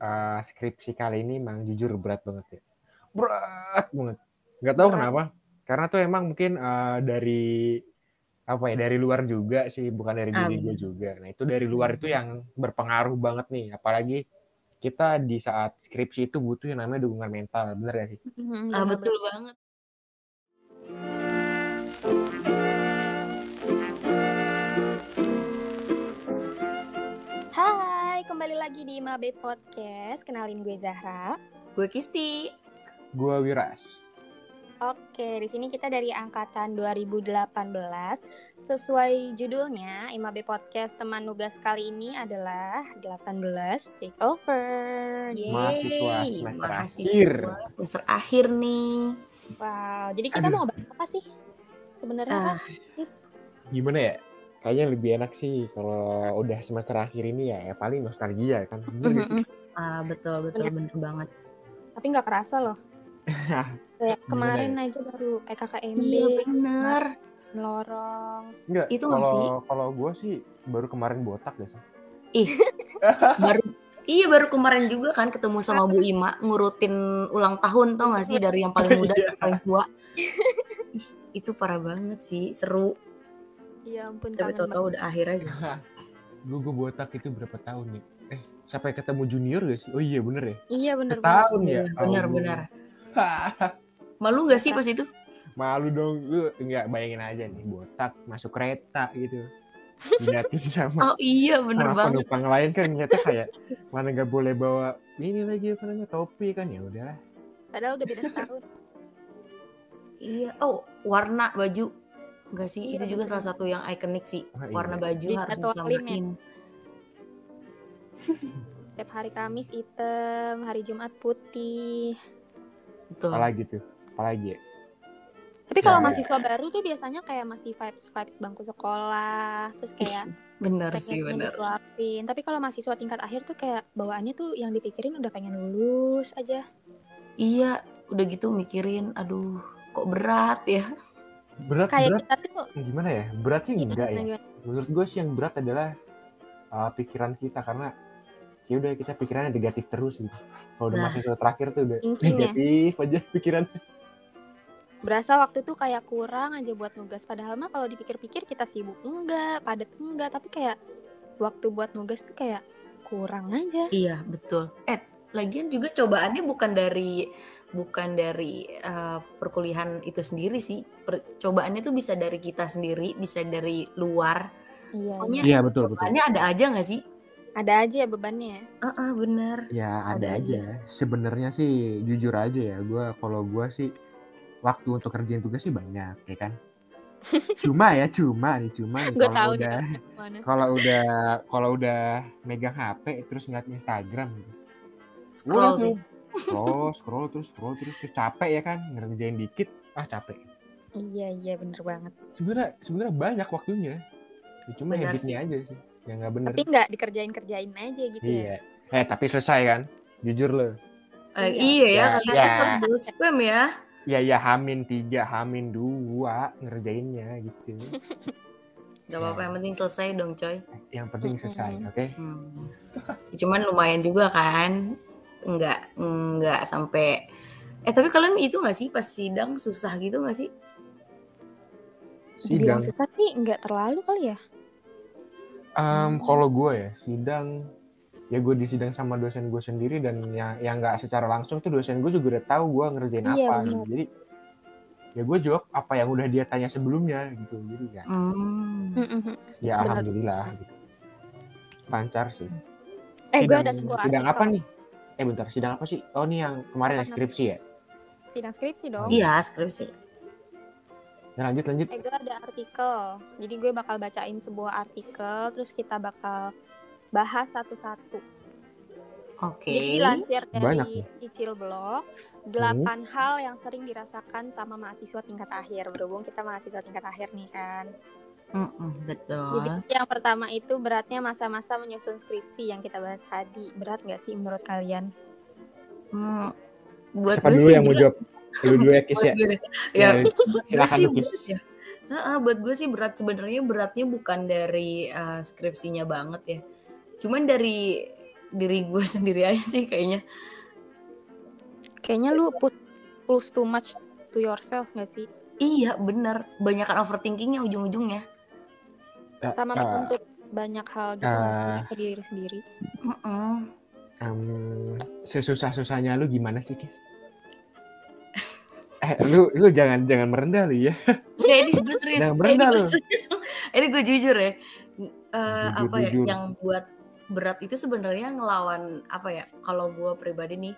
uh, skripsi kali ini emang jujur berat banget ya. Berat banget. Gak tahu kenapa. Karena tuh emang mungkin uh, dari apa ya dari luar juga sih, bukan dari diri gue juga. Nah itu dari luar itu yang berpengaruh banget nih. Apalagi kita di saat skripsi itu butuh yang namanya dukungan mental, bener gak sih? Ah, betul banget. Kembali lagi di Mabe Podcast. Kenalin gue Zahra. Gue Kisti. Gue Wiras. Oke, di sini kita dari angkatan 2018. Sesuai judulnya, IMAB Podcast teman nugas kali ini adalah 18 takeover. Yeay. Mahasiswa semester Mahasiswa akhir. Semester akhir nih. Wow, jadi kita Aduh. mau bahas apa sih? Sebenarnya uh. Gimana ya? Kayaknya lebih enak sih kalau udah semester akhir ini ya, ya paling nostalgia kan. Bener sih? Ah, betul, betul, bener, bener banget. Tapi nggak kerasa loh. Kayak kemarin ya? aja baru PKKMB. Iya benar. Lorong. Enggak, itu kalau, sih? Kalau gue sih baru kemarin botak deh. Ih, baru Iya baru kemarin juga kan ketemu sama Bu Ima ngurutin ulang tahun tau gak sih dari yang paling muda sampai paling tua. itu parah banget sih, seru. Iya ampun. Tapi tau-tau udah akhir aja. gue gue botak itu berapa tahun nih? Eh sampai ketemu junior gak sih? Oh iya bener ya? Iya bener. Setahun ya? Bener oh, bener. Malu gak sih pas itu? Malu dong, lu nggak bayangin aja nih botak masuk kereta gitu. Diliatin sama Oh iya bener sama banget. penumpang lain kan ternyata kayak mana nggak boleh bawa ini lagi apa namanya topi kan ya udahlah. Padahal udah beda setahun. iya, oh warna baju Enggak sih, iya, itu juga salah satu yang ikonik sih. Oh, iya. Warna baju Di harus disamain. Setiap hari Kamis hitam, hari Jumat putih. Betul. Apalagi tuh? Apalagi ya? Tapi kalau mahasiswa baru tuh biasanya kayak masih vibes vibes bangku sekolah, terus kayak bener sih bener. Disuapin. Tapi kalau mahasiswa tingkat akhir tuh kayak bawaannya tuh yang dipikirin udah pengen lulus aja. Iya, udah gitu mikirin, aduh, kok berat ya. Berat kayak berat. kita tuh gimana ya? Berat sih enggak ya. Menurut gue sih yang berat adalah uh, pikiran kita karena ya udah kita pikirannya negatif terus gitu. Kalau udah nah, mahasiswa terakhir tuh udah negatif ya. aja pikirannya. Berasa waktu tuh kayak kurang aja buat nugas. Padahal mah kalau dipikir-pikir kita sibuk enggak, padat enggak, tapi kayak waktu buat nugas tuh kayak kurang aja. Iya, betul. Eh, lagian juga cobaannya bukan dari bukan dari uh, perkuliahan itu sendiri sih. Percobaannya tuh bisa dari kita sendiri, bisa dari luar. Iya, Pokoknya iya betul betul. ada aja nggak sih? Ada aja ya bebannya. Ah, uh, uh, bener. Ya ada, ada aja. aja. Sebenarnya sih jujur aja ya, gue kalau gue sih waktu untuk kerjain tugas sih banyak, ya kan. Cuma ya, cuma nih, cuma nih kalau udah kalau udah kalau udah megang HP terus ngeliat Instagram gitu. Scroll sih. Scroll, scroll terus scroll terus terus capek ya kan, ngerjain dikit, ah capek. Iya iya bener banget. Sebenarnya sebenarnya banyak waktunya. Ya, cuma bener habitnya sih. aja sih yang nggak bener tapi nggak dikerjain kerjain aja gitu ya. iya. ya eh tapi selesai kan jujur lo uh, iya ya, ya kalian ya. harus spam ya ya ya hamin tiga hamin dua ngerjainnya gitu Gak apa-apa, yang penting selesai dong coy Yang penting selesai, oke? Okay? Hmm. Cuman lumayan juga kan Enggak, enggak sampai. Eh tapi kalian itu gak sih pas sidang susah gitu gak sih? Sidang. Susah sih enggak terlalu kali ya? Um, kalau gue ya sidang ya gue disidang sama dosen gue sendiri dan yang yang nggak secara langsung tuh dosen gue juga udah tahu gue ngerjain iya, apa gitu. jadi ya gue jawab apa yang udah dia tanya sebelumnya gitu. Jadi ya mm. ya alhamdulillah gitu. Lancar sih. Eh gue ada sebuah sidang apa nih eh bentar sidang apa sih oh nih yang kemarin skripsi ya sidang skripsi dong iya skripsi Ya, lanjut lanjut. Eh, gue ada artikel. Jadi gue bakal bacain sebuah artikel, terus kita bakal bahas satu-satu. Oke. Okay. Jadi dilansir dari Banyak. Icil Blog, delapan hmm. hal yang sering dirasakan sama mahasiswa tingkat akhir. Berhubung kita mahasiswa tingkat akhir nih kan. Mm -mm, betul. Jadi yang pertama itu beratnya masa-masa menyusun skripsi yang kita bahas tadi. Berat nggak sih menurut kalian? Hmm, buat Siapa dulu yang mau jawab? Dulu dulu ya Kis ya. ya, silakan lu Kis. Ya. Nah, buat gue sih berat sebenarnya beratnya bukan dari uh, skripsinya banget ya. Cuman dari diri gue sendiri aja sih kayaknya. Kayaknya lu put plus too much to yourself gak sih? Iya bener, banyakan overthinkingnya ujung-ujungnya. Eh, Sama eh, menuntut banyak hal gitu Ah. ke diri sendiri? Mm-mm. em, sesusah-susahnya lu gimana sih, Kis? Eh, lu lu jangan jangan merendah lu ya. Ya ini gue serius. Jangan Eh, berendah ini lu. ini gue jujur ya. Eh, Jujur, apa ya jujur. yang buat berat itu sebenarnya ngelawan apa ya? Kalau gue pribadi nih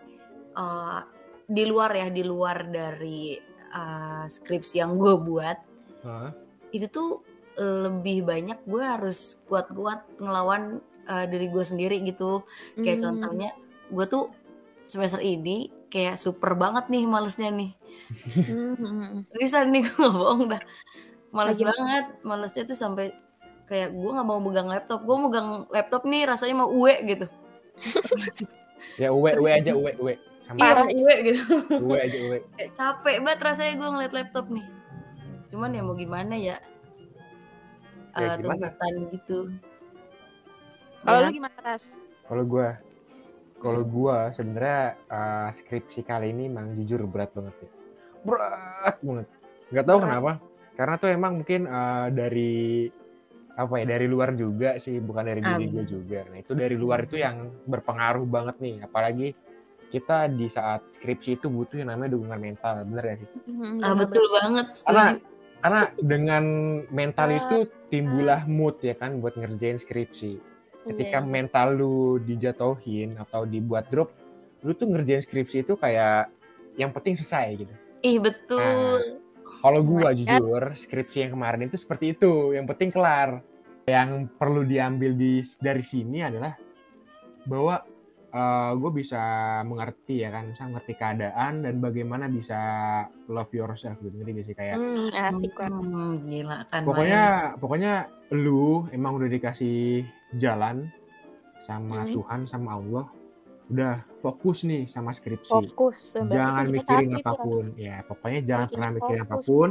eh, di luar ya, di luar dari eh, skripsi yang gue buat Hah? itu tuh lebih banyak gue harus kuat-kuat ngelawan eh, diri gue sendiri gitu. Kayak Hmm. contohnya gue tuh semester ini kayak super banget nih malesnya nih. Hmm. Seriusan nih gue gak bohong dah. Males Lagi- banget. Malesnya tuh sampai kayak gue gak mau megang laptop. Gue megang laptop nih rasanya mau uwe gitu. Ya uwe uwe aja uwe uwe. Sama Iya mau uwe gitu. uwe aja uwe. Capek banget rasanya gue ngeliat laptop nih. Cuman ya mau gimana ya. Ya, Eh, gimana? tuntutan gitu. Kalau Ya, lu gimana Ras? Kalau gua kalau gua sebenarnya eh, skripsi kali ini emang jujur berat banget ya. Berat banget. Nggak tahu Berat. kenapa. Karena tuh emang mungkin eh, dari apa ya dari luar juga sih bukan dari diri Amin. gue juga. Nah itu dari luar itu yang berpengaruh banget nih. Apalagi kita di saat skripsi itu butuh yang namanya dukungan mental, bener gak sih? Hmm, ah, betul banget. Karena Setuju. Karena dengan mental itu timbullah mood ya kan buat ngerjain skripsi. Ketika Iya. mental lu dijatuhin atau dibuat drop, lu tuh ngerjain skripsi itu kayak yang penting selesai gitu. Ih betul. Kalau gua Right. jujur, skripsi yang kemarin itu seperti itu, yang penting kelar. Yang perlu diambil di dari sini adalah bahwa gue bisa mengerti ya kan, bisa mengerti keadaan dan bagaimana bisa love yourself gitu, gak sih kayak Hmm, asik. Hmm, gila kan. pokoknya pokoknya lu emang udah dikasih jalan sama Hmm. Tuhan sama Allah udah fokus nih sama skripsi Fokus. Jangan mikirin itu apa pun ya pokoknya jangan Bikin pernah mikirin fokus. apa pun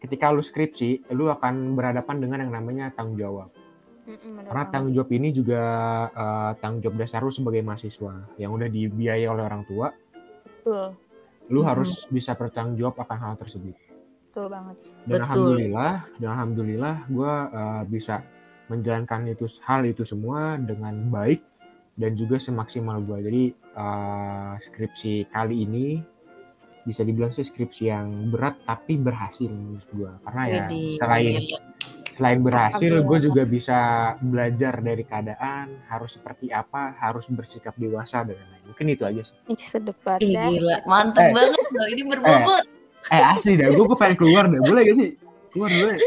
ketika lu skripsi lu akan berhadapan dengan yang namanya tanggung jawab Mm-mm, karena banget. tanggung jawab ini juga eh, tanggung jawab dasar lu sebagai mahasiswa yang udah dibiayai oleh orang tua Betul. lu Mhm. harus bisa bertanggung jawab akan hal tersebut Betul banget. dan Betul. alhamdulillah dan alhamdulillah gue bisa menjalankan itu hal itu semua dengan baik dan juga semaksimal gue jadi eh, skripsi kali ini bisa dibilang sih skripsi yang berat tapi berhasil menurut gue karena ya Widih. selain selain berhasil gue juga bisa belajar dari keadaan harus seperti apa harus bersikap dewasa dan lain-lain mungkin itu aja sih Ih, sedep banget. Ih gila, mantep Eh. banget loh. Ini berbobot. eh asli dah gue pengen keluar deh boleh gak sih keluar dulu ya.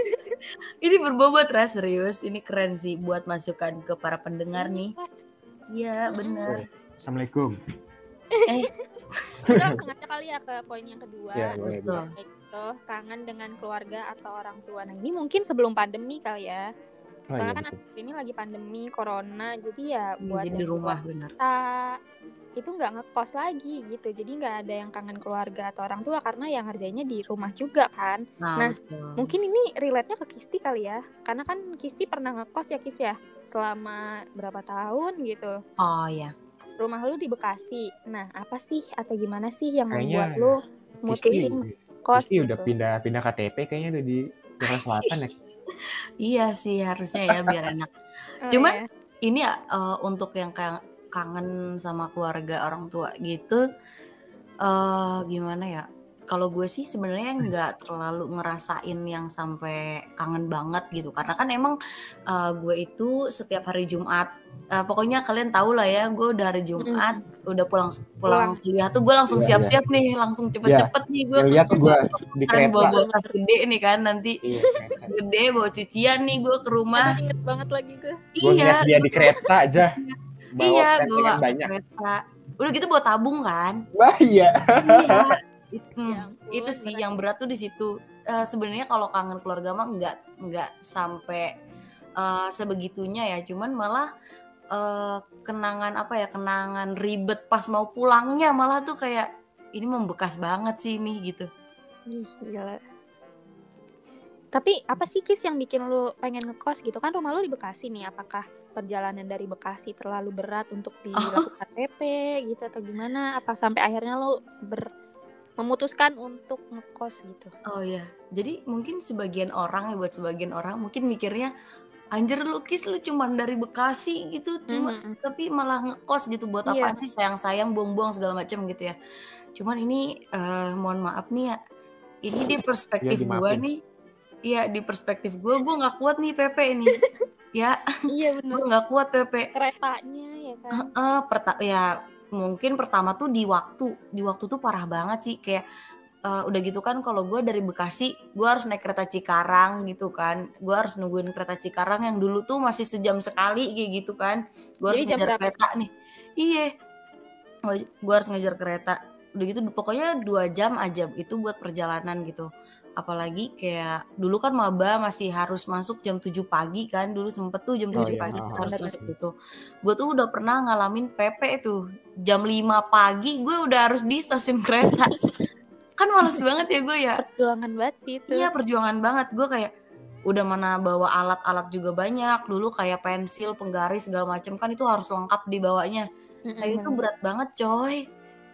Ini berbobot ras serius. Ini keren sih buat masukan ke para pendengar nih. Iya bener. assalamualaikum Kita langsung aja kali ya ke poin yang kedua. Ya, boleh, Betul. boleh. Baik itu kangen dengan keluarga atau orang tua. Nah ini mungkin sebelum pandemi kali ya. Oh, Soalnya iya, kan betul. ini lagi pandemi, corona. Jadi ya buat Jadi di rumah kita itu nggak ngekos lagi gitu. Jadi nggak ada yang kangen keluarga atau orang tua karena yang ngerjainnya di rumah juga kan. Nah, Nah, betul. Mungkin ini relate-nya ke Kisti kali ya. Karena kan Kisti pernah ngekos ya Kis ya. Selama berapa tahun gitu. Oh ya. Rumah lu di Bekasi. Nah, apa sih atau gimana sih yang Kayaknya membuat lu Kisti, mutusin kos Kisti gitu? udah pindah pindah KTP kayaknya udah di Jakarta Selatan ya. Iya sih harusnya ya biar enak. Oh, Cuman iya. ini eh, untuk yang kayak kangen sama keluarga orang tua gitu eh gimana ya kalau gue sih sebenarnya nggak terlalu ngerasain yang sampai kangen banget gitu karena kan emang eh, gue itu setiap hari Jumat eh, pokoknya kalian tahu lah ya gue udah hari Jumat udah pulang pulang kuliah tuh gue langsung Iya, siap-siap nih langsung cepet-cepet nih gue lihat tuh gue di kereta. bawa bawa tas gede nih kan nanti Iya, kereta. gede bawa cucian nih gue ke rumah inget banget lagi gue. Gue ngeliat dia di kereta aja. Bawa iya bawa kan banyak. kereta udah gitu bawa tabung kan Wah iya. iya It- hmm, Ya itu sih berat. yang berat tuh di situ. Eh, sebenarnya kalau kangen keluarga mah nggak nggak sampai eh, sebegitunya ya. Cuman malah eh, kenangan apa ya kenangan ribet pas mau pulangnya malah tuh kayak ini membekas banget sih ini gitu. Ih, gila. Tapi apa sih Kis yang bikin lu pengen ngekos gitu? Kan rumah lu di Bekasi nih. Apakah perjalanan dari Bekasi terlalu berat untuk dilakukan PP gitu atau gimana? Apa sampai akhirnya lu ber memutuskan untuk ngekos gitu. Oh iya. Jadi mungkin sebagian orang ya buat sebagian orang mungkin mikirnya anjir lu Kis lu cuman dari Bekasi gitu cuma Mhm. tapi malah ngekos gitu buat apaan sih sayang-sayang buang-buang segala macam gitu ya. Cuman ini eh, mohon maaf nih ya. Ini di perspektif Ya, gua dimaafin. nih. Iya, di perspektif gua gua nggak kuat nih PP ini. ya, Iya bener. gua nggak kuat PP. Keretanya ya kan. Heeh, perta ya mungkin pertama tuh di waktu. Di waktu tuh parah banget sih kayak eh, udah gitu kan kalau gue dari Bekasi gue harus naik kereta Cikarang gitu kan. Gue harus nungguin kereta Cikarang yang dulu tuh masih sejam sekali kayak gitu kan. Gue harus ngejar berapa? kereta nih. Iya. Gue harus ngejar kereta. Udah gitu pokoknya dua jam aja itu buat perjalanan gitu apalagi kayak dulu kan maba masih harus masuk jam 7 pagi kan dulu sempet tuh jam Oh 7 iya, pagi kita harus masuk gitu. Gue tuh udah pernah ngalamin PP tuh jam 5 pagi gue udah harus di stasiun kereta. Kan males banget ya gue ya? Perjuangan banget sih itu. iya perjuangan banget. Gue kayak udah mana bawa alat-alat juga banyak dulu kayak pensil penggaris segala macam kan itu harus lengkap dibawanya. Mm-mm, nah itu bener. berat banget coy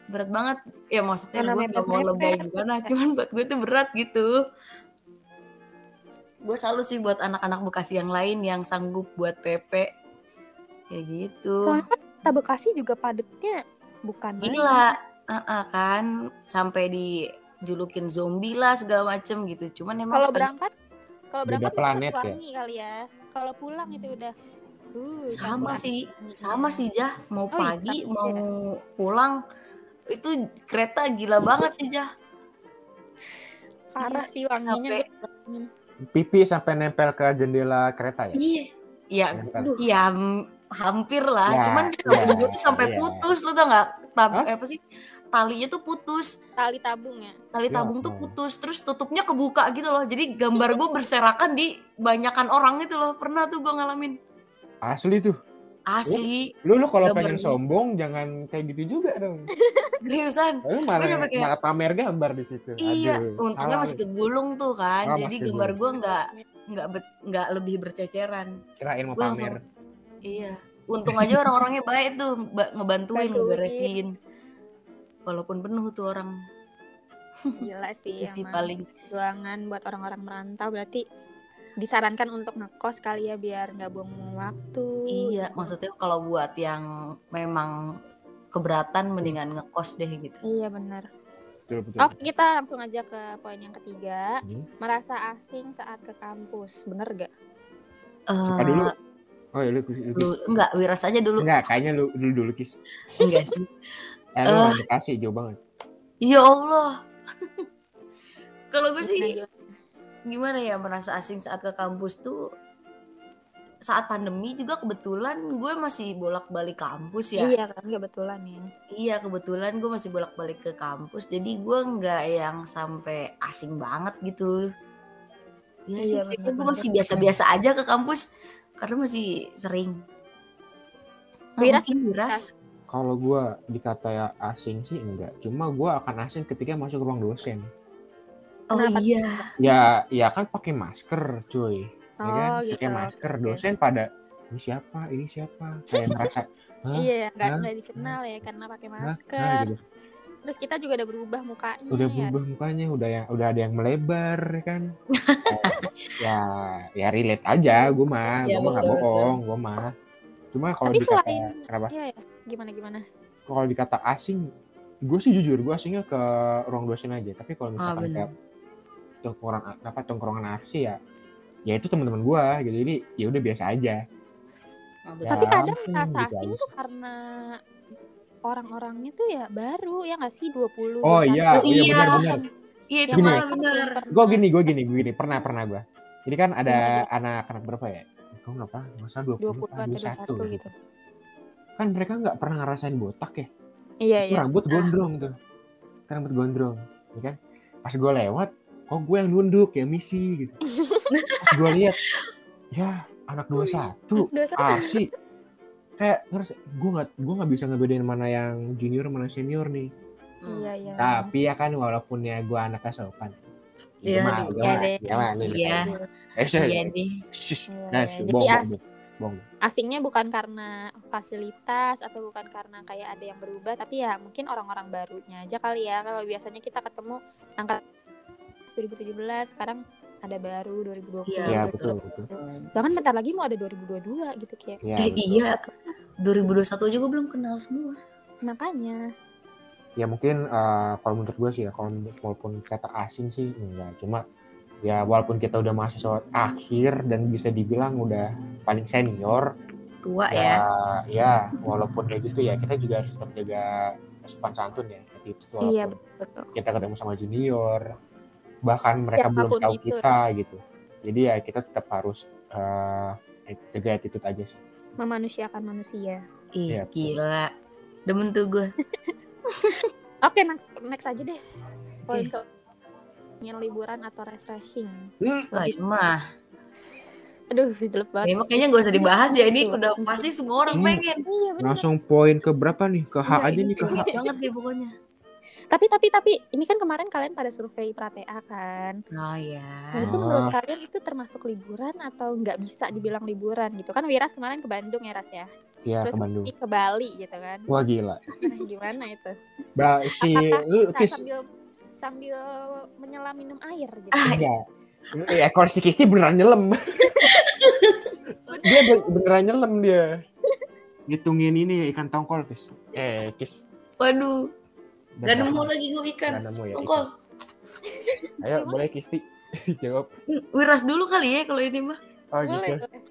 berat banget. Ya maksudnya gue nggak mau lebay gimana cuman buat gue tuh berat gitu. Gue selalu sih buat anak-anak Bekasi yang lain yang sanggup buat PP kayak gitu. Soalnya kota Bekasi juga padatnya bukan gila. Uh-uh, kan. Sampai dijulukin zombie lah segala macem gitu. Cuman emang Kalau berangkat kalau berangkat planet ya? kali ya. Kalau pulang itu udah uh, sama sih sama sih Jah. Mau Oh iya, pagi sama mau ya. pulang itu kereta gila banget sih Jah Parah Iya, sih wanginya. sampai- gue- Pipi sampai nempel ke jendela kereta ya? iya iya iya hampir lah Ya, cuman ya, gue tuh sampai ya. putus lu tau nggak tab Hah? eh, apa sih talinya tuh putus Tali tabung ya. tali Ya tabung tuh ampun. putus terus tutupnya kebuka gitu loh jadi gambar gue berserakan di banyakan orang gitu loh pernah tuh gue ngalamin Asli tuh. Asli Lu lu kalau pengen sombong jangan kayak gitu juga dong. seriusan Lu malah, kayak- malah pamer gambar di situ. iya Aduh, untungnya salah masih lu. kegulung tuh kan Oh, jadi gambar gue nggak nggak nggak lebih berceceran kirain mau Gua langsung pamer. iya untung aja orang-orangnya baik tuh ba- ngebantuin Bantuin. ngeberesin walaupun penuh tuh orang Gila sih emang. paling perjuangan buat orang-orang merantau berarti disarankan untuk ngekos kali ya biar nggak buang waktu. iya maksudnya kalau buat yang memang keberatan mendingan ngekos deh gitu Iya benar. Betul, betul. Oke kita langsung aja ke poin yang ketiga. Hmm. Merasa asing saat ke kampus, bener gak? Siapa Eh, dulu? Oh ya lu, lu lu enggak wiras aja dulu Enggak, kayaknya lu dulu dulu Kis. enggak sih Eh, lu Eh. orang Bekasi jauh banget. ya Allah kalau gue sih Gimana, ya merasa asing saat ke kampus tuh saat pandemi juga kebetulan gue masih bolak-balik kampus ya Iya kan kebetulan ya. Iya kebetulan gue masih bolak-balik ke kampus jadi gue nggak yang sampai asing banget gitu. Iya sih, Iya, kayaknya gue masih biasa-biasa aja ke kampus karena masih sering. Nah, Wiras mungkin Wiras. Kalau gua dikata ya asing sih enggak. Cuma gua akan asing ketika masuk ruang dosen. Oh Kenapa? iya. Ya, ya kan pakai masker, cuy. Ya kan? Oh, Pakai gitu. masker. Oke. Dosen pada ini siapa? Ini siapa? Kayak merasa Hah? Iya, nggak Hah? nggak dikenal ya karena pakai masker. Hah? gitu. Terus kita juga udah berubah mukanya. Udah ya. berubah mukanya, udah yang udah ada yang melebar ya kan. ya, ya relate aja gua mah. Ya, Gua mah nggak bohong, gua mah. Cuma kalau dikata selain kenapa? Iya ya, gimana gimana? Kalau dikata asing, gue sih jujur gue asingnya ke ruang dosen aja. Tapi kalau Ah misalkan ke benar. Tongkrongan apa tongkrongan arsi ya, ya itu teman-teman gue gitu. Jadi ya udah biasa aja. Oh, Ya. Tapi kadang rasa gitu asing tuh karena orang-orangnya tuh ya baru ya nggak sih 20 Oh 21. iya, Oh, iya iya. benar-benar. Iya itu malah benar. Gue gini, gue gini, gue gini. Pernah pernah gue. Jadi kan ada anak-anak berapa ya? Gue nggak pernah, nggak usah 20, 20 apa atau 21 21 gitu. Kan mereka nggak pernah ngerasain botak ya. Iya Itu iya. rambut gondrong tuh. Kan rambut gondrong, ya kan? Pas gue lewat, kok gue yang nunduk ya misi gitu. Pas gue lihat, ya anak 21 21. arsi kayak ngerasa gue nggak gue nggak bisa ngebedain mana yang junior mana senior nih Hmm. Iya iya. tapi ya kan walaupun ya gue anak sopan Iya, gimana nih? Iya. Eh, Iya. Iya, Nah, iya. bohong. asingnya bukan karena fasilitas atau bukan karena kayak ada yang berubah tapi ya mungkin orang-orang barunya aja kali ya kalau biasanya kita ketemu angka 2017 sekarang ada baru 2020 Iya, Iya, betul. betul, betul. bahkan bentar lagi mau ada 2022 gitu kayak Iya, Eh, iya. 2021 juga belum kenal semua. makanya ya mungkin eh, kalau menurut gue sih ya kalau walaupun kata asing sih enggak cuma ya walaupun kita udah mahasiswa akhir dan bisa dibilang udah paling senior Tua ya ya. ya walaupun kayak gitu ya kita juga harus tetap jaga sopan santun ya itu walaupun iya betul kita ketemu sama junior bahkan mereka belum tahu itu. kita gitu jadi ya kita tetap harus eh, jaga attitude aja sih memanusiakan manusia Ih, Iya, betul. gila. Demen tuh gue. oke next next aja deh poin Oke. ke ingin liburan atau refreshing Hmm, Lah, ini mah. aduh jelek banget Ini mah kayaknya gak usah dibahas ya. Ini udah pasti semua orang Hmm. pengen. iya langsung poin ke berapa nih ke H Iya, aja ini nih ke H banget deh pokoknya. Tapi tapi tapi ini kan kemarin kalian pada survei Pratea kan? Oh ya. Nah, itu menurut kalian itu termasuk liburan atau nggak bisa dibilang liburan gitu? Kan Wiras kemarin ke Bandung ya Ras ya? Ya terus ke Bandung. ke Bali gitu kan? Wah gila. Nah, gimana itu? Ba si apakah lu sambil sambil menyelam minum air gitu? Ah, ya ekor si Kisti beneran nyelam. Dia be- beneran nyelam dia. Ngitungin ini ikan tongkol kis. Eh kis. Waduh, gak nemu lagi gue ikan. Nggak nemu ya Tongkol. ikan. ayo boleh Kisti jawab Wiras dulu kali ya kalau ini mah. oh boleh gitu boleh.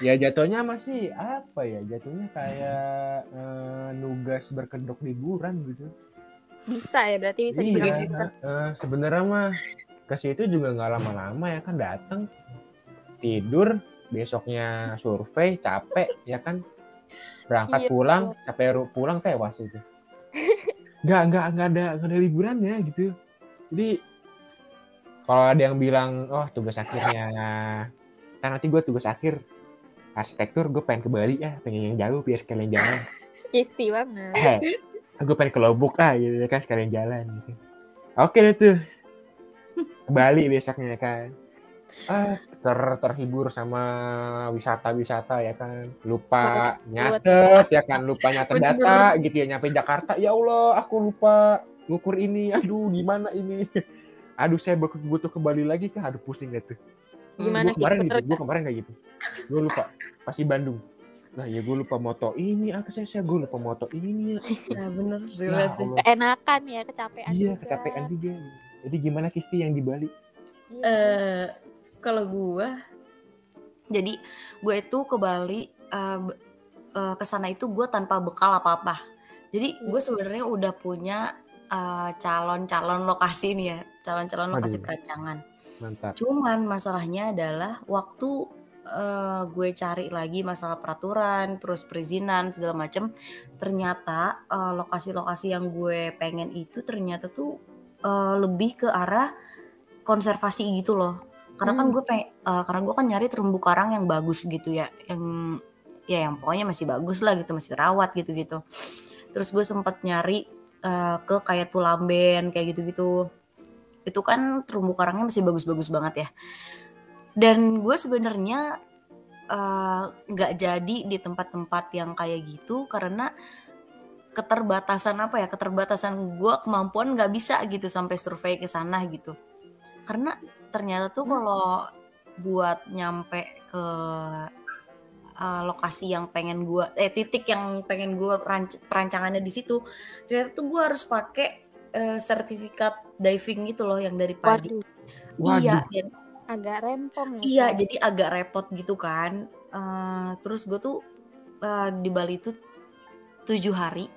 ya jatuhnya masih apa ya jatuhnya kayak eh, nugas berkedok liburan gitu bisa ya berarti bisa iya dibilang bisa. eh, sebenarnya mah ke situ juga nggak lama-lama ya kan datang tidur besoknya survei capek ya kan berangkat Iya, pulang capek pulang tewas itu nggak nggak nggak ada nggak ada liburannya gitu. Jadi kalau ada yang bilang oh tugas akhirnya kan nanti gue tugas akhir arsitektur gue pengen ke Bali ya pengen yang jauh biar sekalian jalan. Kisti banget. Eh gue pengen ke Lombok ah gitu ya kan sekalian jalan gitu. Oke deh tuh. Ke Bali besoknya ya kan ah ter terhibur sama wisata-wisata ya kan? Lupa nyatet ya kan? Lupa nyatet data gitu ya. Nyampe Jakarta ya Allah aku lupa ngukur ini. Aduh gimana ini? Aduh saya butuh butuh ke Bali lagi kan aduh pusing gitu Gimana, gue kemarin gitu gue kemarin kayak gitu. Gue lupa. Pasti Bandung. Nah ya gue lupa moto ini ah saya saya. Gue lupa moto ini ya Nah, bener. Allah. keenakan ya kecapean Iya, juga. kecapean juga. Jadi gimana Kisti yang di Bali? Iya. Kalau gue, jadi gue itu ke Bali eh, be- eh, ke sana itu gue tanpa bekal apa-apa. Jadi gue sebenarnya udah punya eh, calon-calon lokasi nih ya, calon-calon lokasi Waduh. perancangan. Mantap. Cuman masalahnya adalah waktu eh, gue cari lagi masalah peraturan, terus perizinan segala macem, ternyata eh, lokasi-lokasi yang gue pengen itu ternyata tuh eh, lebih ke arah konservasi gitu loh. Karena kan Hmm. gue pengen, eh, karena gue kan nyari terumbu karang yang bagus gitu ya, yang ya yang pokoknya masih bagus lah gitu, masih terawat gitu-gitu. Terus gue sempat nyari eh, ke kayak Tulamben kayak gitu-gitu itu kan terumbu karangnya masih bagus-bagus banget ya. Dan gue sebenarnya eh, nggak jadi di tempat-tempat yang kayak gitu karena keterbatasan apa ya keterbatasan gue kemampuan nggak bisa gitu sampai survei ke sana gitu. Karena ternyata tuh kalau buat nyampe ke eh, lokasi yang pengen gue eh titik yang pengen gue perancangannya di situ ternyata tuh gue harus pakai eh, sertifikat diving gitu loh yang dari padi. Waduh, Iya, Waduh. dan agak rempong ya. iya jadi agak repot gitu kan. Eh, terus gue tuh eh, di Bali tuh tujuh hari.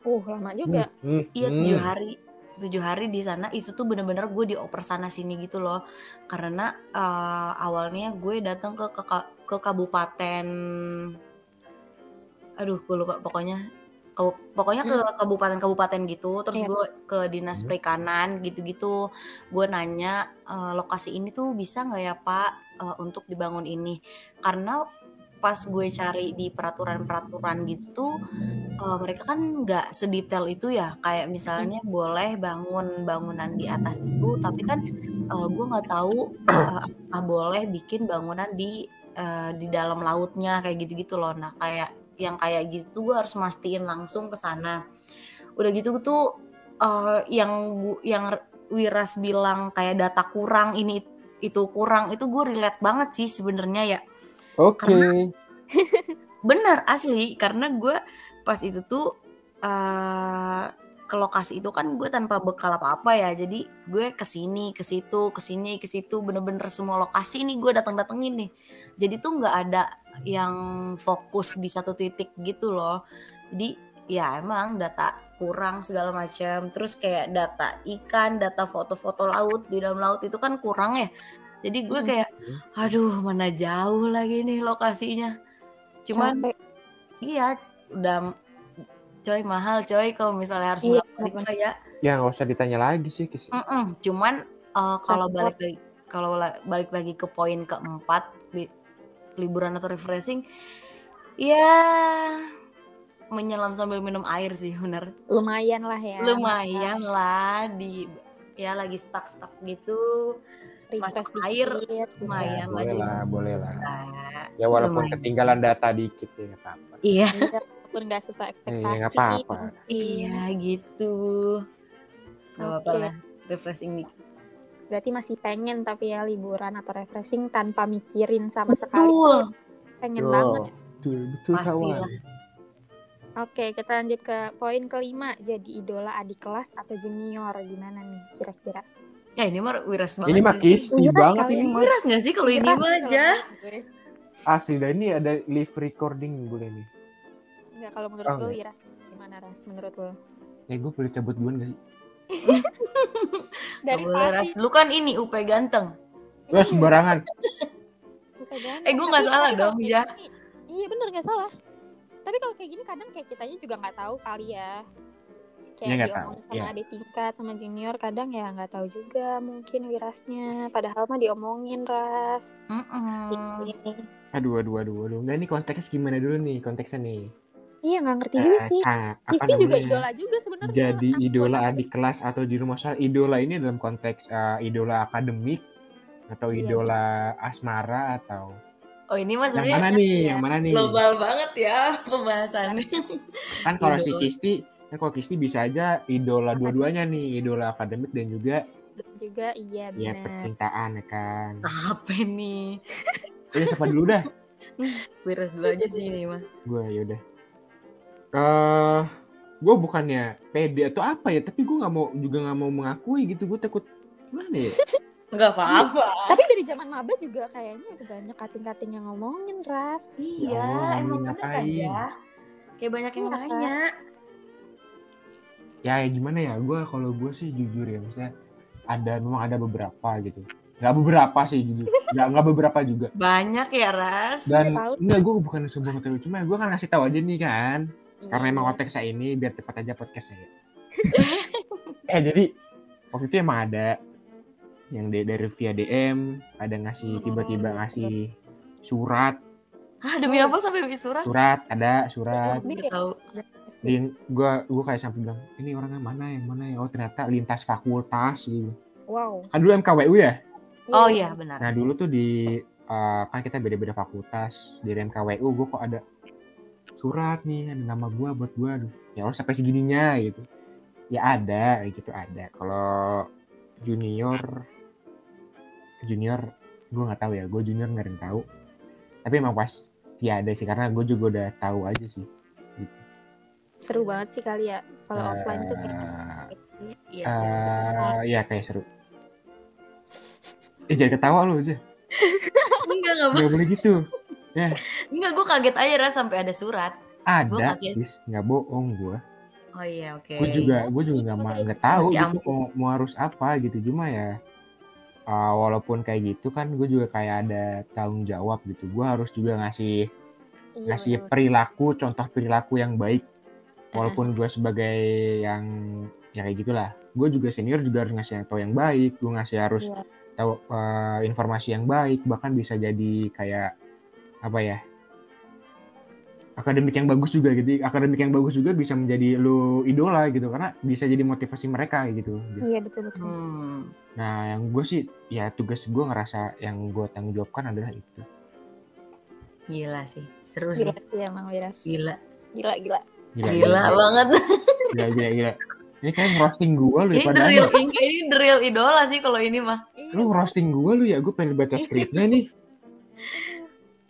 Uh, lama juga. Hmm, Iya hmm. tujuh hari. Tujuh hari di sana itu tuh bener-bener gue dioper sana sini gitu loh. Karena eh, awalnya gue datang ke, ke ke kabupaten. Aduh, gue lupa pokoknya. Kabu- Pokoknya ke kabupaten-kabupaten gitu. Terus Iya. gue ke dinas Hmm. perikanan gitu-gitu. Gue nanya "Eh, lokasi ini tuh bisa nggak ya Pak eh, untuk dibangun ini? Karena pas gue cari di peraturan-peraturan gitu uh, mereka kan nggak sedetail itu ya. Kayak misalnya boleh bangun bangunan di atas itu tapi kan uh, gue nggak tahu uh, boleh bikin bangunan di uh, di dalam lautnya kayak gitu-gitu loh. Nah kayak yang kayak gitu gue harus mastiin langsung ke sana. Udah gitu tuh uh, yang yang Wiras bilang kayak data kurang ini itu kurang itu gue relate banget sih sebenarnya ya Oke. Okay. bener asli. Karena gue pas itu tuh uh, ke lokasi itu kan gue tanpa bekal apa-apa ya. Jadi gue ke sini ke situ ke sini ke situ. Bener-bener semua lokasi ini gue datang datengin nih. Jadi tuh nggak ada yang fokus di satu titik gitu loh. Jadi ya emang data kurang segala macam terus kayak data ikan data foto-foto laut di dalam laut itu kan kurang ya jadi gue kayak aduh mana jauh lagi nih lokasinya. Cuman Sampai. iya udah coy mahal coy kalau misalnya harus iya, bolak ya. Ya nggak usah ditanya lagi sih kis mm -mm. cuman uh, kalau balik lagi kalau balik lagi ke poin keempat li liburan atau refreshing ya menyelam sambil minum air sih bener. Lumayan lah ya lumayan lah di ya lagi stuck stuck gitu masuk air. lumayan ya, boleh lah boleh lah. Ya walaupun lumayan. ketinggalan data dikit ya apa-apa. Iya, iya walaupun nggak sesuai iya, ekspektasi. iya nggak apa-apa. Iya gitu. Nggak okay. apa-apa lah refreshing nih berarti masih pengen tapi ya liburan atau refreshing tanpa mikirin sama betul. sekali pengen betul. banget. betul betul kawan. Oke, kita lanjut ke poin kelima. Jadi idola adik kelas atau junior gimana nih kira-kira? Ya ini mah wiras banget. Ini mah kisti banget ini mah. Wiras gak sih kalau ini mah aja? Asli dah ini ada live recording gue nih. Enggak kalau menurut oh, gue wiras gimana ras menurut lo? Ya gue boleh cabut duluan gak sih? Dari ras. Lu kan ini UP ganteng. Lu sembarangan. Eh gue gak salah dong ya. Iya bener gak salah. Tapi kalau kayak gini kadang kayak kitanya juga nggak tahu kali ya kayak ya, diomongin sama ya. adik tingkat sama junior kadang ya nggak tahu juga mungkin wirasnya padahal mah diomongin ras mm -mm. aduh aduh aduh aduh nggak ini konteksnya gimana dulu nih konteksnya nih Iya nggak ngerti juga sih. Uh, Isti juga idola juga sebenarnya. Jadi idola adik kelas atau di rumah saya idola ini dalam konteks uh, idola akademik atau iya. idola asmara atau Oh ini mas yang mana nih? Ya. Yang mana nih? Global banget ya pembahasannya. Kan kalau si Kisti Kan kalau Kisti bisa aja idola dua-duanya nih, idola akademik dan juga juga iya benar. Ya percintaan ya kan. Apa nih? Ini siapa dulu dah? Beres dulu aja sih ini mah. Gue yaudah. Eh, uh, gue bukannya pede atau apa ya, tapi gue nggak mau juga nggak mau mengakui gitu. Gue takut mana ya? Enggak apa-apa. Tapi dari zaman maba juga kayaknya udah banyak kating-kating yang ngomongin ras. Iya, ya, emang bener aja. Kayak banyak yang iya, nanya ya gimana ya gue kalau gue sih jujur ya maksudnya ada memang ada beberapa gitu. Nggak beberapa sih jujur. Nggak nggak beberapa juga. Banyak ya ras? Dan enggak gue bukan sebuah hotel cuma gue kan ngasih tahu aja nih kan. Iya, karena emang iya. konteks saya ini biar cepat aja podcast saya. Eh jadi waktu itu emang ada yang dari via DM ada ngasih tiba-tiba ngasih surat Ah, demi apa sampai surat? Surat, ada surat. Tahu. di gue gue kayak sampai bilang ini orangnya mana yang mana ya? Oh ternyata lintas fakultas gitu. Wow. Kan dulu MKWU ya? Oh iya benar. Nah dulu tuh di uh, kan kita beda-beda fakultas di MKWU gue kok ada surat nih ada nama gue buat gue aduh. Ya Allah sampai segininya gitu. Ya ada gitu ada. Kalau junior junior gue nggak tahu ya gue junior nggak ada yang tahu. Tapi emang pas ya ada sih karena gue juga udah tahu aja sih seru banget sih kali ya kalau uh, offline tuh kayak Iya, uh, ya kayak seru. Eh jangan ketawa lu aja. enggak enggak boleh. boleh gitu. Ya. Enggak, gue kaget aja ras sampai ada surat. Ada, bis nggak bohong gue. Oh iya, oke. Okay. Gue juga, gue juga nggak mau nggak tahu gitu mau, mau harus apa gitu. Cuma ya, uh, walaupun kayak gitu kan, gue juga kayak ada tanggung jawab gitu. Gue harus juga ngasih iya, ngasih perilaku, contoh perilaku yang baik. Walaupun gue sebagai yang ya kayak gitulah. Gue juga senior juga harus ngasih tahu yang baik. Gue ngasih harus yeah. tahu uh, informasi yang baik. Bahkan bisa jadi kayak apa ya akademik yang bagus juga gitu. Akademik yang bagus juga bisa menjadi lu idola gitu. Karena bisa jadi motivasi mereka gitu. Iya betul betul. Hmm. Nah yang gue sih ya tugas gue ngerasa yang gue tanggung jawabkan adalah itu Gila sih, seru sih. Gila sih emang Wiras. Gila, Gila gila. gila gila banget. gila gila, gila. ini kayak roasting gue lu ya Ini the padahal real, ini, ini the real idola sih kalau ini mah. lu roasting gue lu ya gue pengen baca skripnya nih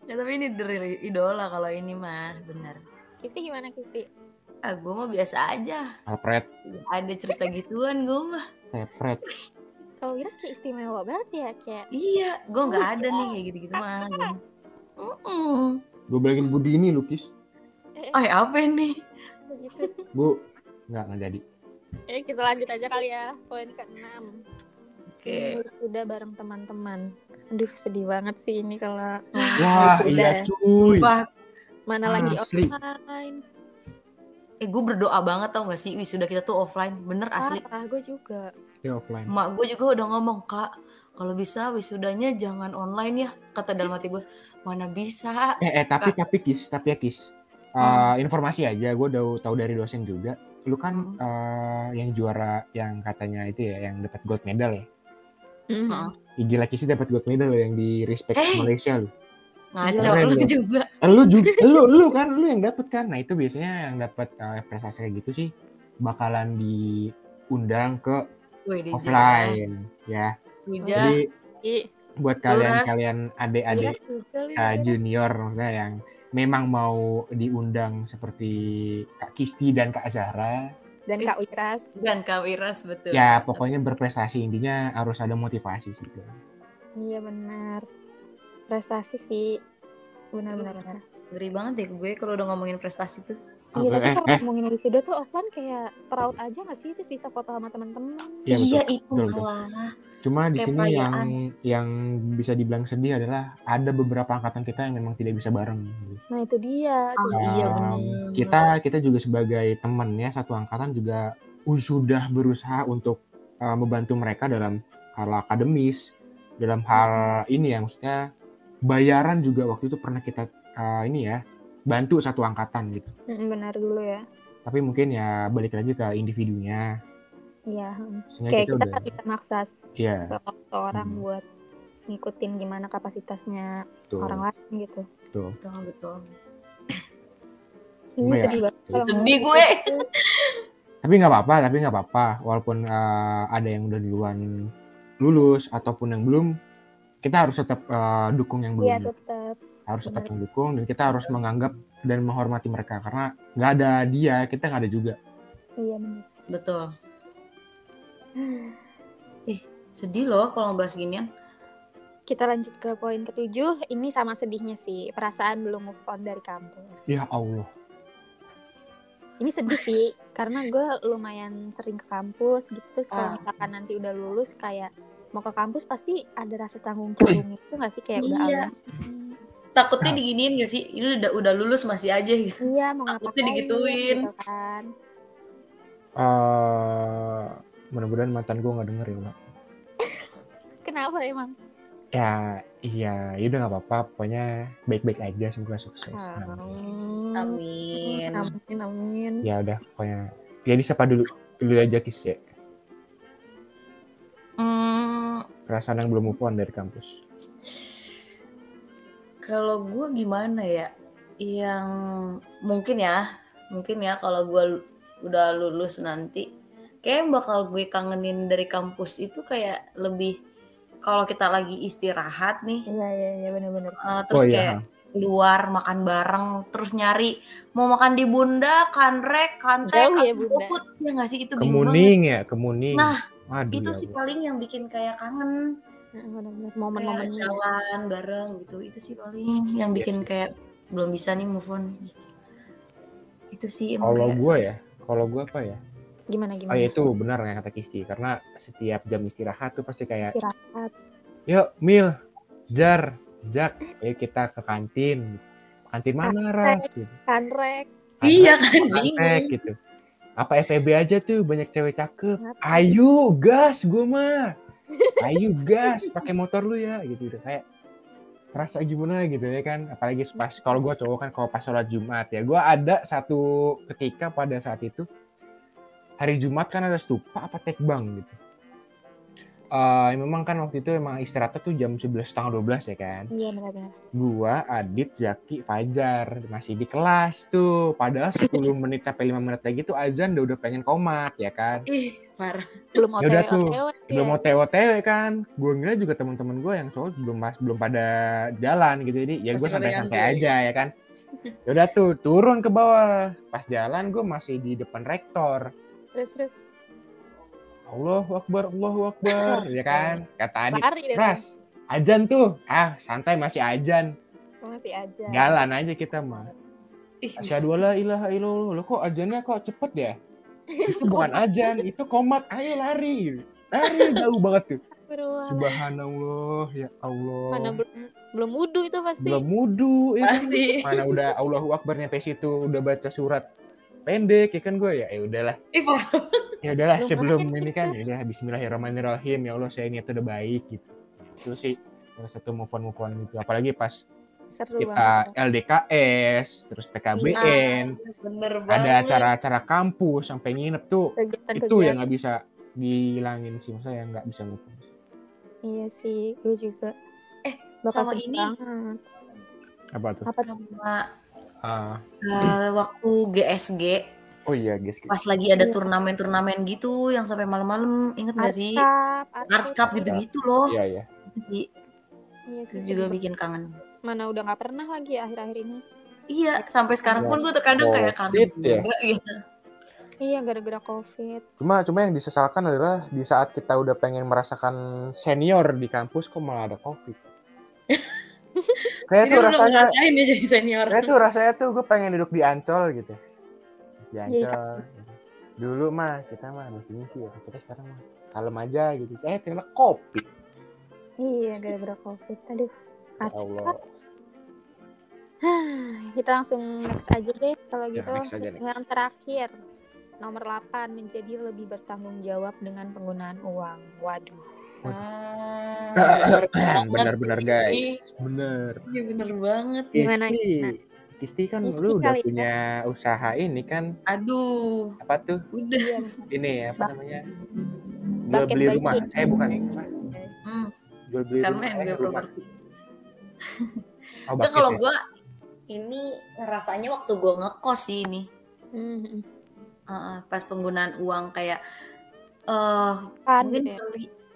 Ya tapi ini the real idola kalau ini mah, benar. Kisti gimana Kisti? Ah, gue mah biasa aja. Alfred Ada cerita gituan gue mah. Alfred Kalau Wiras kayak istimewa banget ya kayak Iya, gue nggak ada nih kayak gitu-gitu mah. Gua. Mm-mm. gue balikin budi ini lukis eh, Ay, apa ini? begitu. gue nggak nggak jadi Eh kita lanjut aja kali ya poin ke-6. Oke. Udah bareng teman-teman. Aduh sedih banget sih ini kalau wah iya cuy Wah, mana lagi Asli. offline. eh gue berdoa banget tau gak sih wisuda kita tuh offline. Bener asli. Ah, gue juga. Ya offline Mak gue juga udah ngomong, Kak, kalau bisa wisudanya jangan online ya. Kata dalam hati gue, mana bisa. eh, eh tapi tapi kis tapi ya kis Eh, informasi aja gue udah tahu dari dosen juga lu kan Hmm. eh, yang juara yang katanya itu ya yang dapat gold medal ya. Heeh. Ih, gila kis dapat gold medal yang di respect Eh. Malaysia lu Ngaco lu juga. Eh, lu juga lu lu kan lu yang dapat kan nah itu biasanya yang dapat eh, prestasi kayak gitu sih bakalan diundang ke Wih, offline ya Dija. jadi Ih, buat Turas. kalian kalian adik-adik uh, junior maksudnya yang memang mau diundang seperti Kak Kisti dan Kak Zahra dan Kak Wiras. Dan Kak Wiras, betul. ya pokoknya berprestasi intinya harus ada motivasi sih gitu. Iya benar. Prestasi sih. Benar-benar benar. Ngeri banget ya gue kalau udah ngomongin prestasi tuh. Iya, tapi Eh, kalau eh, ngomongin wisuda tuh offline kayak proud aja gak sih? Terus bisa foto sama teman-teman. Iya, iya, itu Betul, betul. malah. cuma di sini yang yang bisa dibilang sedih adalah ada beberapa angkatan kita yang memang tidak bisa bareng gitu. Nah, itu dia. Ah, Tuh. iya Um, benar. kita kita juga sebagai teman ya satu angkatan juga sudah berusaha untuk uh, membantu mereka dalam hal akademis dalam hal ini ya maksudnya bayaran juga waktu itu pernah kita uh, ini ya bantu satu angkatan gitu Mm, Benar dulu ya. tapi mungkin ya balik lagi ke individunya Iya. Kayak kita kita udah bisa maksa Iya. seorang Hmm. buat ngikutin gimana kapasitasnya tuh orang lain gitu. tuh Betul, betul. Ini ya, sedih banget. sedih gue. tapi nggak apa-apa tapi nggak apa-apa walaupun uh, ada yang udah duluan lulus ataupun yang belum kita harus tetap uh, dukung yang Iya belum tetap. Harus tetap mendukung dan kita harus menganggap dan menghormati mereka karena nggak ada dia kita nggak ada juga Iya benar. Betul. Ih, sedih loh kalau ngebahas ginian. Kita lanjut ke poin ketujuh. Ini sama sedihnya sih. Perasaan belum move on dari kampus. ya Allah Ini sedih sih. Karena gue lumayan sering ke kampus gitu. Terus kalau Ah. misalkan nanti udah lulus kayak mau ke kampus pasti ada rasa canggung-canggung itu gak sih kayak udah Iya. Takutnya diginiin gak sih? Ini udah udah lulus masih aja gitu. Iya mau Takutnya ngapain digituin. gitu kan. Eh, mudah-mudahan mantan gue nggak denger ya Mbak. Kenapa emang? ya iya ya udah nggak apa-apa pokoknya baik-baik aja semoga sukses Amin. Amin. Amin, amin. ya udah pokoknya ya disapa dulu dulu aja kis ya Hmm, perasaan yang belum move on dari kampus kalau gue gimana ya? Yang mungkin ya, mungkin ya kalau gue udah lulus nanti, kayak bakal gue kangenin dari kampus itu kayak lebih kalau kita lagi istirahat nih, Iya, iya, iya benar-benar. eh, terus oh iya kayak keluar makan bareng, terus nyari mau makan di Bunda, kanrek, kantek, Jauh ya, Bunda. Ya nggak sih itu kemuning ya kemuning Nah, Waduh, Itu ya sih paling yang bikin kayak kangen, benar-benar kayak momen-momennya. jalan bareng gitu. Itu sih paling yang bikin kayak belum bisa nih move on. Itu sih emang kalau gue ya kalau gue apa ya Gimana oh gimana? ya itu benar yang kata Kisti karena setiap jam istirahat tuh pasti kayak Istirahat. yuk mil jar jak ayo kita ke kantin kantin mana ras gitu Kanrek. Iya kan bingung. gitu apa FEB aja tuh banyak cewek cakep ayo gas gue mah ayo gas pakai motor lu ya gitu gitu. Kayak rasa gimana gitu ya kan. Apalagi pas kalau gue cowok kan kalau pas sholat Jumat ya. Gue ada satu ketika pada saat itu hari Jumat kan ada stupa apa tekbang gitu Eh memang kan waktu itu emang istirahatnya tuh jam 11 setengah 12 ya kan? Iya benar-benar. gua Adit Zaki Fajar masih di kelas tuh. Padahal 10 menit sampai 5 menit lagi tuh azan udah udah pengen komat ya kan? Ih, parah. Belum Ya udah OTW tuh, OTW. belum mau TW-TW kan? Gue ngira juga teman-teman gue yang cowok belum mas belum pada jalan gitu. Jadi ya gue santai-santai aja ya kan? Ya udah tuh turun ke bawah. Pas jalan gue masih di depan rektor. Terus terus Allahu Akbar Allahu Akbar ya kan kata Adit. Ras ajan tuh ah santai masih ajan. Masih aja. jalan aja kita mah Ih, Asyhadu alla ilaha illallah. Lo kok ajannya kok cepet ya? Itu bukan ajan, itu komat. Ayo lari. Lari jauh banget tuh. Subhanallah ya Allah. Mana belum belum wudhu itu pasti. belum wudu ya kan? Pasti. Mana udah Allahu Akbar nyampe situ udah baca surat pendek ya kan gue ya ya udahlah ya udahlah Belum sebelum ini kan ya udah Bismillahirrahmanirrahim ya Allah saya niat udah baik gitu itu sih salah satu move on move on gitu apalagi pas Seru kita banget. LDKS terus PKBN Bener ada banget. acara-acara kampus sampai nginep tuh Kegiatan itu yang nggak bisa dihilangin sih maksudnya yang nggak bisa move on. Iya sih, gue juga. Eh, Bakal sama ini. banget. apa tuh Apa tuh? Sama Ah, eh, waktu GSG oh iya guys pas lagi ada Iya. turnamen-turnamen gitu yang sampai malam-malam inget gak sih? Ars Cup gitu-gitu loh. iya iya sih. Iya sih, juga bikin kangen. Mana udah nggak pernah lagi akhir-akhir ini. Iya, sampai sekarang pun gue terkadang kayak kangen ya? juga gitu. Iya, gara-gara covid. cuma cuma yang disesalkan adalah di saat kita udah pengen merasakan senior di kampus kok malah ada covid kayak tuh rasanya ya jadi senior. kayak tuh rasanya tuh gue pengen duduk di ancol gitu di Iya, ancol dulu mah kita mah di sini sih ya kita sekarang mah kalem aja gitu eh ternyata kopi Iya, gara-gara covid. Aduh, Ya Arskap. Allah Kita langsung next aja deh kalau Ya, gitu. Yang terakhir. Nomor 8 menjadi lebih bertanggung jawab dengan penggunaan uang. Waduh. Ah, bener-bener guys bener Iya bener banget. Gimana, Tisti gimana? Tisti kan Tisti lu udah ya. punya usaha ini kan Aduh, apa tuh udah. Iya. ini apa Bak- namanya jual beli rumah eh bukan apa? Hmm, jual beli karena rumah yang eh, gue rumah properti. oh, bucket kalau ya? gue ini rasanya waktu gue ngekos sih ini. Hmm, Heeh, pas penggunaan uang kayak eh Kan mungkin gitu ya.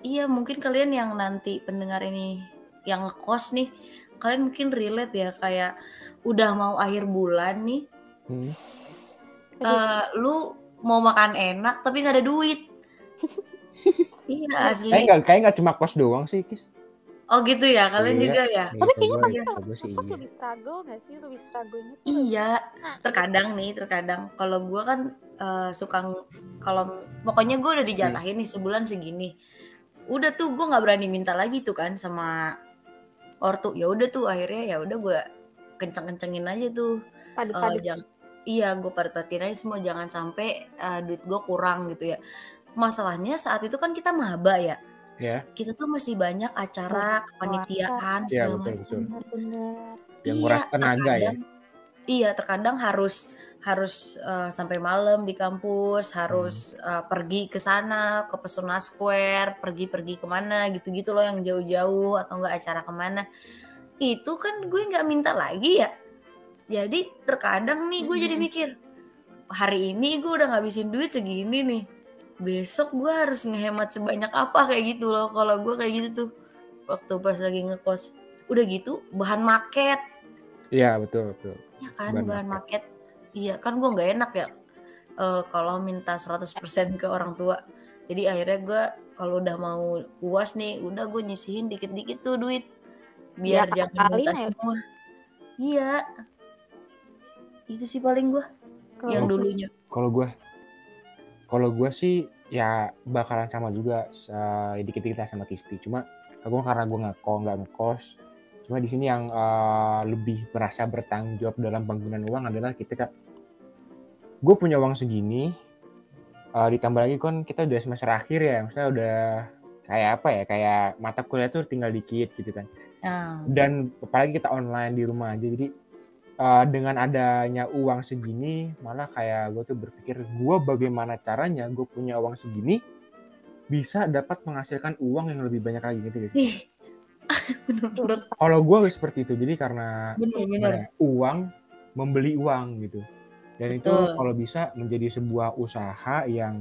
Iya mungkin kalian yang nanti pendengar ini yang ngekos nih kalian mungkin relate ya kayak udah mau akhir bulan nih Hmm. eh lu mau makan enak tapi nggak ada duit iya asli Kayak nggak kayak nggak cuma kos doang sih kis oh gitu ya kalian Iya. juga ya Tapi kayaknya pasti Pas iya. lebih struggle gak sih? Lebih struggle-nya tuh iya Nah, terkadang nih terkadang kalau gue kan eh, suka kalau pokoknya gue udah dijatahin nih sebulan segini udah tuh gue nggak berani minta lagi tuh kan sama ortu. Ya udah tuh akhirnya ya udah gue kenceng kencengin aja tuh. Eh, Padat-padat. jangan iya gue padat-padatin aja semua jangan sampai eh, duit gue kurang gitu ya. Masalahnya saat itu kan kita maba ya. Ya. Kita tuh masih banyak acara kepanitiaan Iya, segala betul, macam. betul. Benar-benar. yang nguras tenaga ya. terkadang- Iya, terkadang harus harus eh, sampai malam di kampus, harus Hmm. eh, pergi ke sana, ke Pesona Square, pergi-pergi ke mana gitu-gitu loh yang jauh-jauh atau enggak acara ke mana. Itu kan gue nggak minta lagi ya. Jadi terkadang nih gue jadi Hmm. mikir, hari ini gue udah ngabisin duit segini nih. Besok gue harus ngehemat sebanyak apa kayak gitu loh. Kalau gue kayak gitu tuh waktu pas lagi ngekos. Udah gitu bahan market iya betul betul ya kan Bahan bahan, market. Iya kan gue nggak enak ya eh, kalau minta 100% ke orang tua. Jadi akhirnya gue kalau udah mau puas nih udah gue nyisihin dikit-dikit tuh duit. Biar Ya, jangan minta ya. semua. Iya. Itu sih paling gue yang dulunya. kalau gue kalau gue sih ya bakalan sama juga uh, dikit-dikit lah sama Tisti cuma gue karena gue nggak kok nggak ngekos cuma di sini yang uh, lebih merasa bertanggung jawab dalam penggunaan uang adalah kita gue punya uang segini uh, ditambah lagi kan kita udah semester akhir ya maksudnya udah kayak apa ya kayak mata kuliah tuh tinggal dikit gitu kan Ah. dan apalagi kita online di rumah aja jadi uh, dengan adanya uang segini malah kayak gue tuh berpikir gue bagaimana caranya gue punya uang segini bisa dapat menghasilkan uang yang lebih banyak lagi gitu guys. Kalau gue seperti itu jadi karena Bener-bener. gimana ya, uang membeli uang gitu dan itu kalau bisa menjadi sebuah usaha yang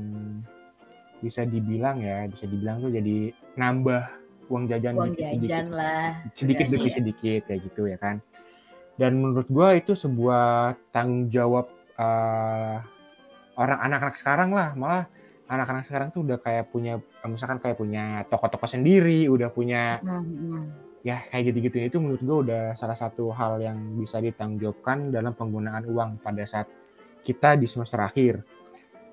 bisa dibilang ya bisa dibilang tuh jadi nambah uang jajan Uang dikit jajan sedikit lah. sedikit demi iya. sedikit kayak gitu ya kan dan menurut gua itu sebuah tanggung jawab eh, orang anak-anak sekarang lah malah anak-anak sekarang tuh udah kayak punya misalkan kayak punya toko-toko sendiri udah punya Hmm, hmm. ya kayak gitu-gitu itu menurut gua udah salah satu hal yang bisa ditanggapkan dalam penggunaan uang pada saat kita di semester akhir.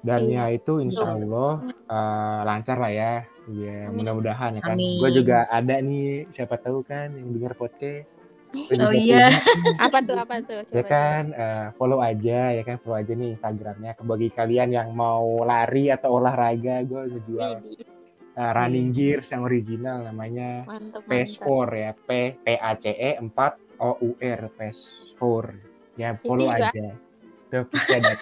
Dan Iya, ya itu insya. Allah eh, lancar lah ya. Ya mudah-mudahan ya kan. Gue juga ada nih siapa tahu kan yang dengar podcast. Oh iya. Apa tuh? Apa tuh? ya Coba. kan eh, follow aja ya kan follow aja nih Instagramnya. Bagi kalian yang mau lari atau olahraga gue ngejual eh, running gears yang original namanya Mantap, mantap. PS4 ya P P A C E 4 O U R PS4 ya follow aja pasti ada.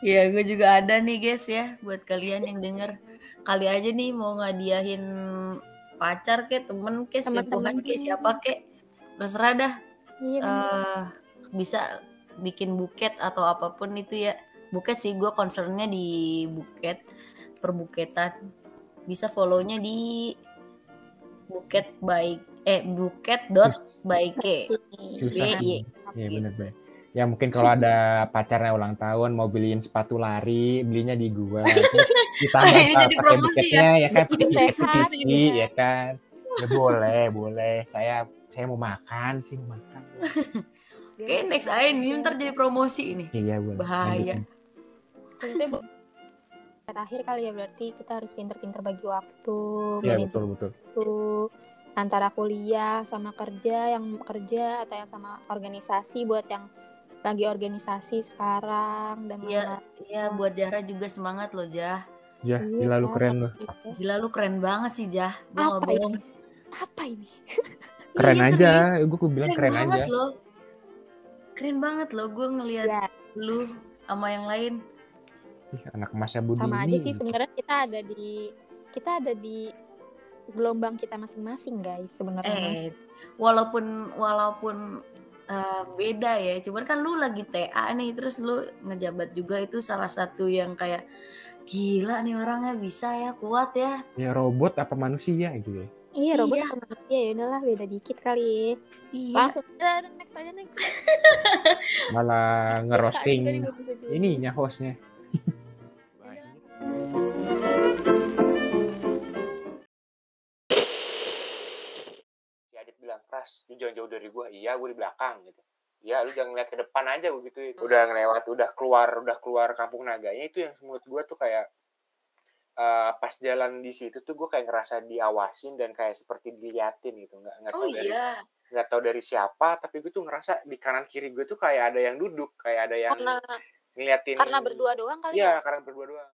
Iya, gue juga ada nih guys ya buat kalian yang denger. Kali aja nih mau ngadiahin pacar kek, temen kek, selingkuhan kek, siapa kek. Terserah dah. Iya, eh bisa bikin buket atau apa pun itu ya. Buket sih gue concernnya di buket, perbuketan. Bisa follownya di buket by eh buket dot by k susah Iya, Iya gitu. bener bener. Ya mungkin kalau ada pacarnya ulang tahun mau beliin sepatu lari, belinya di gua. Terus ditambah Ini uh, jadi pakai promosi buketnya ya kan PVC gitu ya. ya kan. Ya boleh, boleh. Saya saya mau makan sih mau makan. Oke, next aja ini ntar jadi promosi ini. Iya boleh. Bahaya. Terakhir kali ya berarti kita harus pinter-pinter bagi waktu, Iya manage betul betul. waktu antara kuliah sama kerja, yang kerja atau yang sama organisasi buat yang lagi organisasi sekarang dan Iya, iya buat Jahra juga semangat loh, Jah. Ya, Iya, gila lu keren lu. Gitu. Gila lu keren banget sih, Jah. Nggak Apa ini? Apa ini? Keren Iya, aja. Gue bilang keren, banget aja. loh. Keren banget loh gue ngelihat Ya, lu sama yang lain. Ih, anak masnya Budi sama aja ini. sih sebenarnya kita ada di kita ada di gelombang kita masing-masing guys sebenarnya. Eh, walaupun walaupun eh, beda ya, cuman kan lu lagi TA nih, terus lu ngejabat juga itu salah satu yang kayak gila nih orangnya bisa ya, kuat ya. Ya robot apa manusia gitu ya. Iya, robot Iya. sama manusia ya udahlah beda dikit kali. Iya. Langsung aja next aja next. Malah ngerosting ininya hostnya. Pras lu jangan jauh dari gua. Iya gua di belakang gitu. Iya, lu jangan ngeliat ke depan aja begitu. Udah ngelewat, udah keluar, udah keluar kampung naganya. Itu yang menurut gua tuh kayak eh, pas jalan di situ tuh gue kayak ngerasa diawasin dan kayak seperti diliatin gitu. Nggak nggak Oh tahu dari iya. nggak tahu dari siapa tapi gue tuh ngerasa di kanan kiri gue tuh kayak ada yang duduk kayak ada yang Karena ngeliatin karena berdua doang kali iya ya. karena berdua doang